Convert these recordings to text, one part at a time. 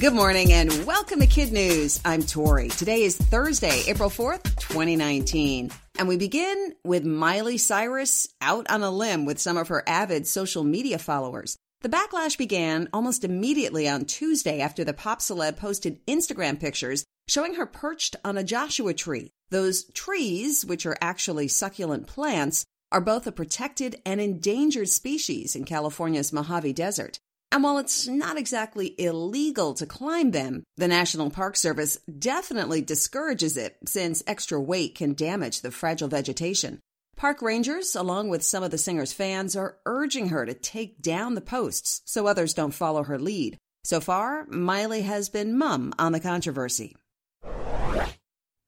Good morning and welcome to Kid News. I'm Tori. Today is Thursday, April 4th, 2019. And we begin with Miley Cyrus out on a limb with some of her avid social media followers. The backlash began almost immediately on Tuesday after the pop celeb posted Instagram pictures showing her perched on a Joshua tree. Those trees, which are actually succulent plants, are both a protected and endangered species in California's Mojave Desert. And while it's not exactly illegal to climb them, the National Park Service definitely discourages it since extra weight can damage the fragile vegetation. Park rangers, along with some of the singer's fans, are urging her to take down the posts so others don't follow her lead. So far, Miley has been mum on the controversy.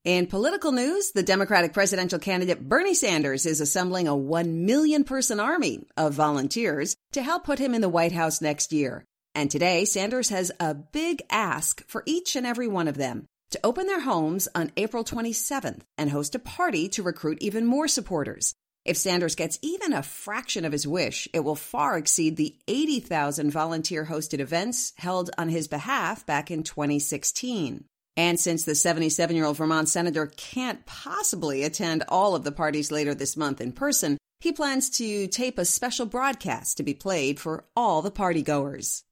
In political news, the Democratic presidential candidate Bernie Sanders is assembling a 1 million person army of volunteers to help put him in the White House next year. And today, Sanders has a big ask for each and every one of them to open their homes on April 27th and host a party to recruit even more supporters. If Sanders gets even a fraction of his wish, it will far exceed the 80,000 volunteer hosted events held on his behalf back in 2016. And since the 77 year old Vermont senator can't possibly attend all of the parties later this month in person, he plans to tape a special broadcast to be played for all the partygoers.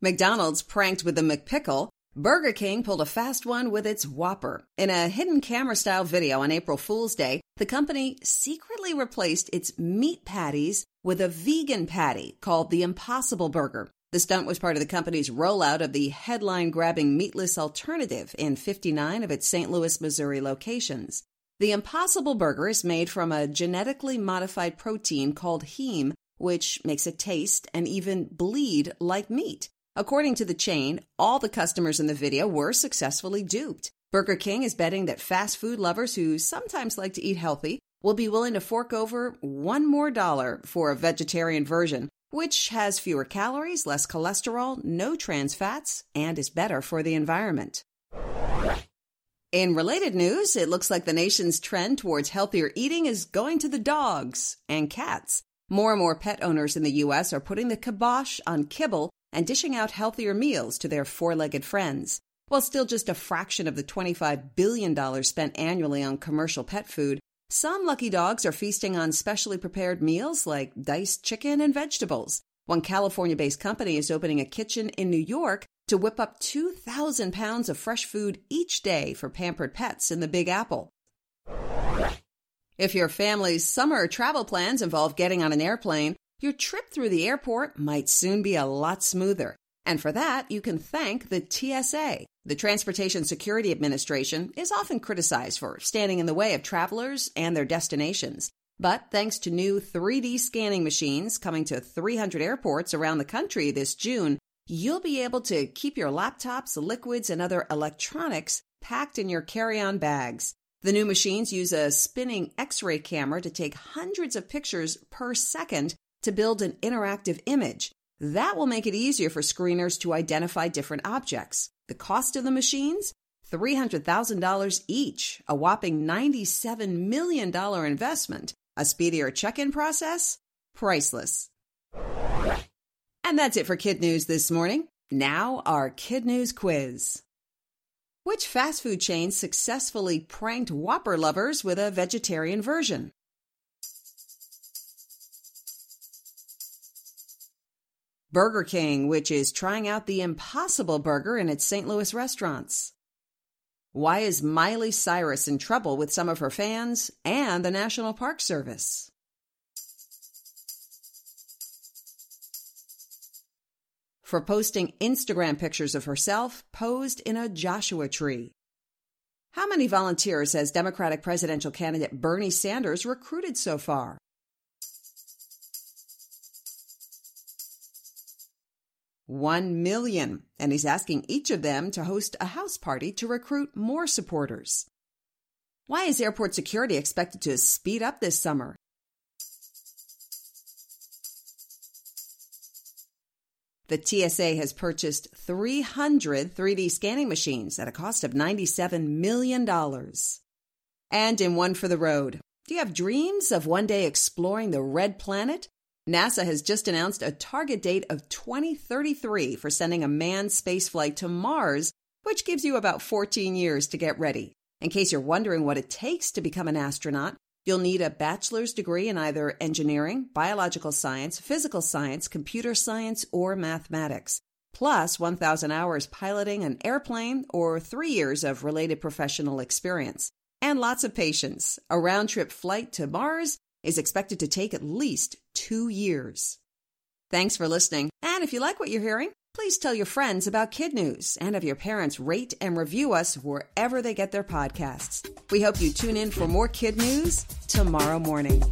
McDonald's pranked with the McPickle. Burger King pulled a fast one with its Whopper. In a hidden camera style video on April Fool's Day, the company secretly replaced its meat patties with a vegan patty called the Impossible Burger. The stunt was part of the company's rollout of the headline grabbing meatless alternative in 59 of its St. Louis, Missouri locations. The Impossible Burger is made from a genetically modified protein called heme, which makes it taste and even bleed like meat. According to the chain, all the customers in the video were successfully duped. Burger King is betting that fast food lovers who sometimes like to eat healthy will be willing to fork over one more dollar for a vegetarian version which has fewer calories, less cholesterol, no trans fats, and is better for the environment. In related news, it looks like the nation's trend towards healthier eating is going to the dogs and cats. More and more pet owners in the U.S. are putting the kibosh on kibble and dishing out healthier meals to their four legged friends. While still just a fraction of the $25 billion spent annually on commercial pet food, some lucky dogs are feasting on specially prepared meals like diced chicken and vegetables. One California based company is opening a kitchen in New York to whip up 2,000 pounds of fresh food each day for pampered pets in the Big Apple. If your family's summer travel plans involve getting on an airplane, your trip through the airport might soon be a lot smoother. And for that, you can thank the TSA. The Transportation Security Administration is often criticized for standing in the way of travelers and their destinations. But thanks to new 3D scanning machines coming to 300 airports around the country this June, you'll be able to keep your laptops, liquids, and other electronics packed in your carry on bags. The new machines use a spinning X ray camera to take hundreds of pictures per second to build an interactive image. That will make it easier for screeners to identify different objects. The cost of the machines? $300,000 each, a whopping $97 million investment. A speedier check in process? Priceless. And that's it for Kid News this morning. Now, our Kid News quiz. Which fast food chain successfully pranked Whopper lovers with a vegetarian version? Burger King, which is trying out the Impossible Burger in its St. Louis restaurants. Why is Miley Cyrus in trouble with some of her fans and the National Park Service? For posting Instagram pictures of herself posed in a Joshua tree. How many volunteers has Democratic presidential candidate Bernie Sanders recruited so far? One million, and he's asking each of them to host a house party to recruit more supporters. Why is airport security expected to speed up this summer? The TSA has purchased 300 3D scanning machines at a cost of $97 million. And in one for the road. Do you have dreams of one day exploring the red planet? NASA has just announced a target date of 2033 for sending a manned spaceflight to Mars, which gives you about 14 years to get ready. In case you're wondering what it takes to become an astronaut, you'll need a bachelor's degree in either engineering, biological science, physical science, computer science, or mathematics, plus 1,000 hours piloting an airplane or three years of related professional experience. And lots of patience. A round trip flight to Mars is expected to take at least two years. Thanks for listening. And if you like what you're hearing, please tell your friends about Kid News and have your parents rate and review us wherever they get their podcasts. We hope you tune in for more Kid News tomorrow morning.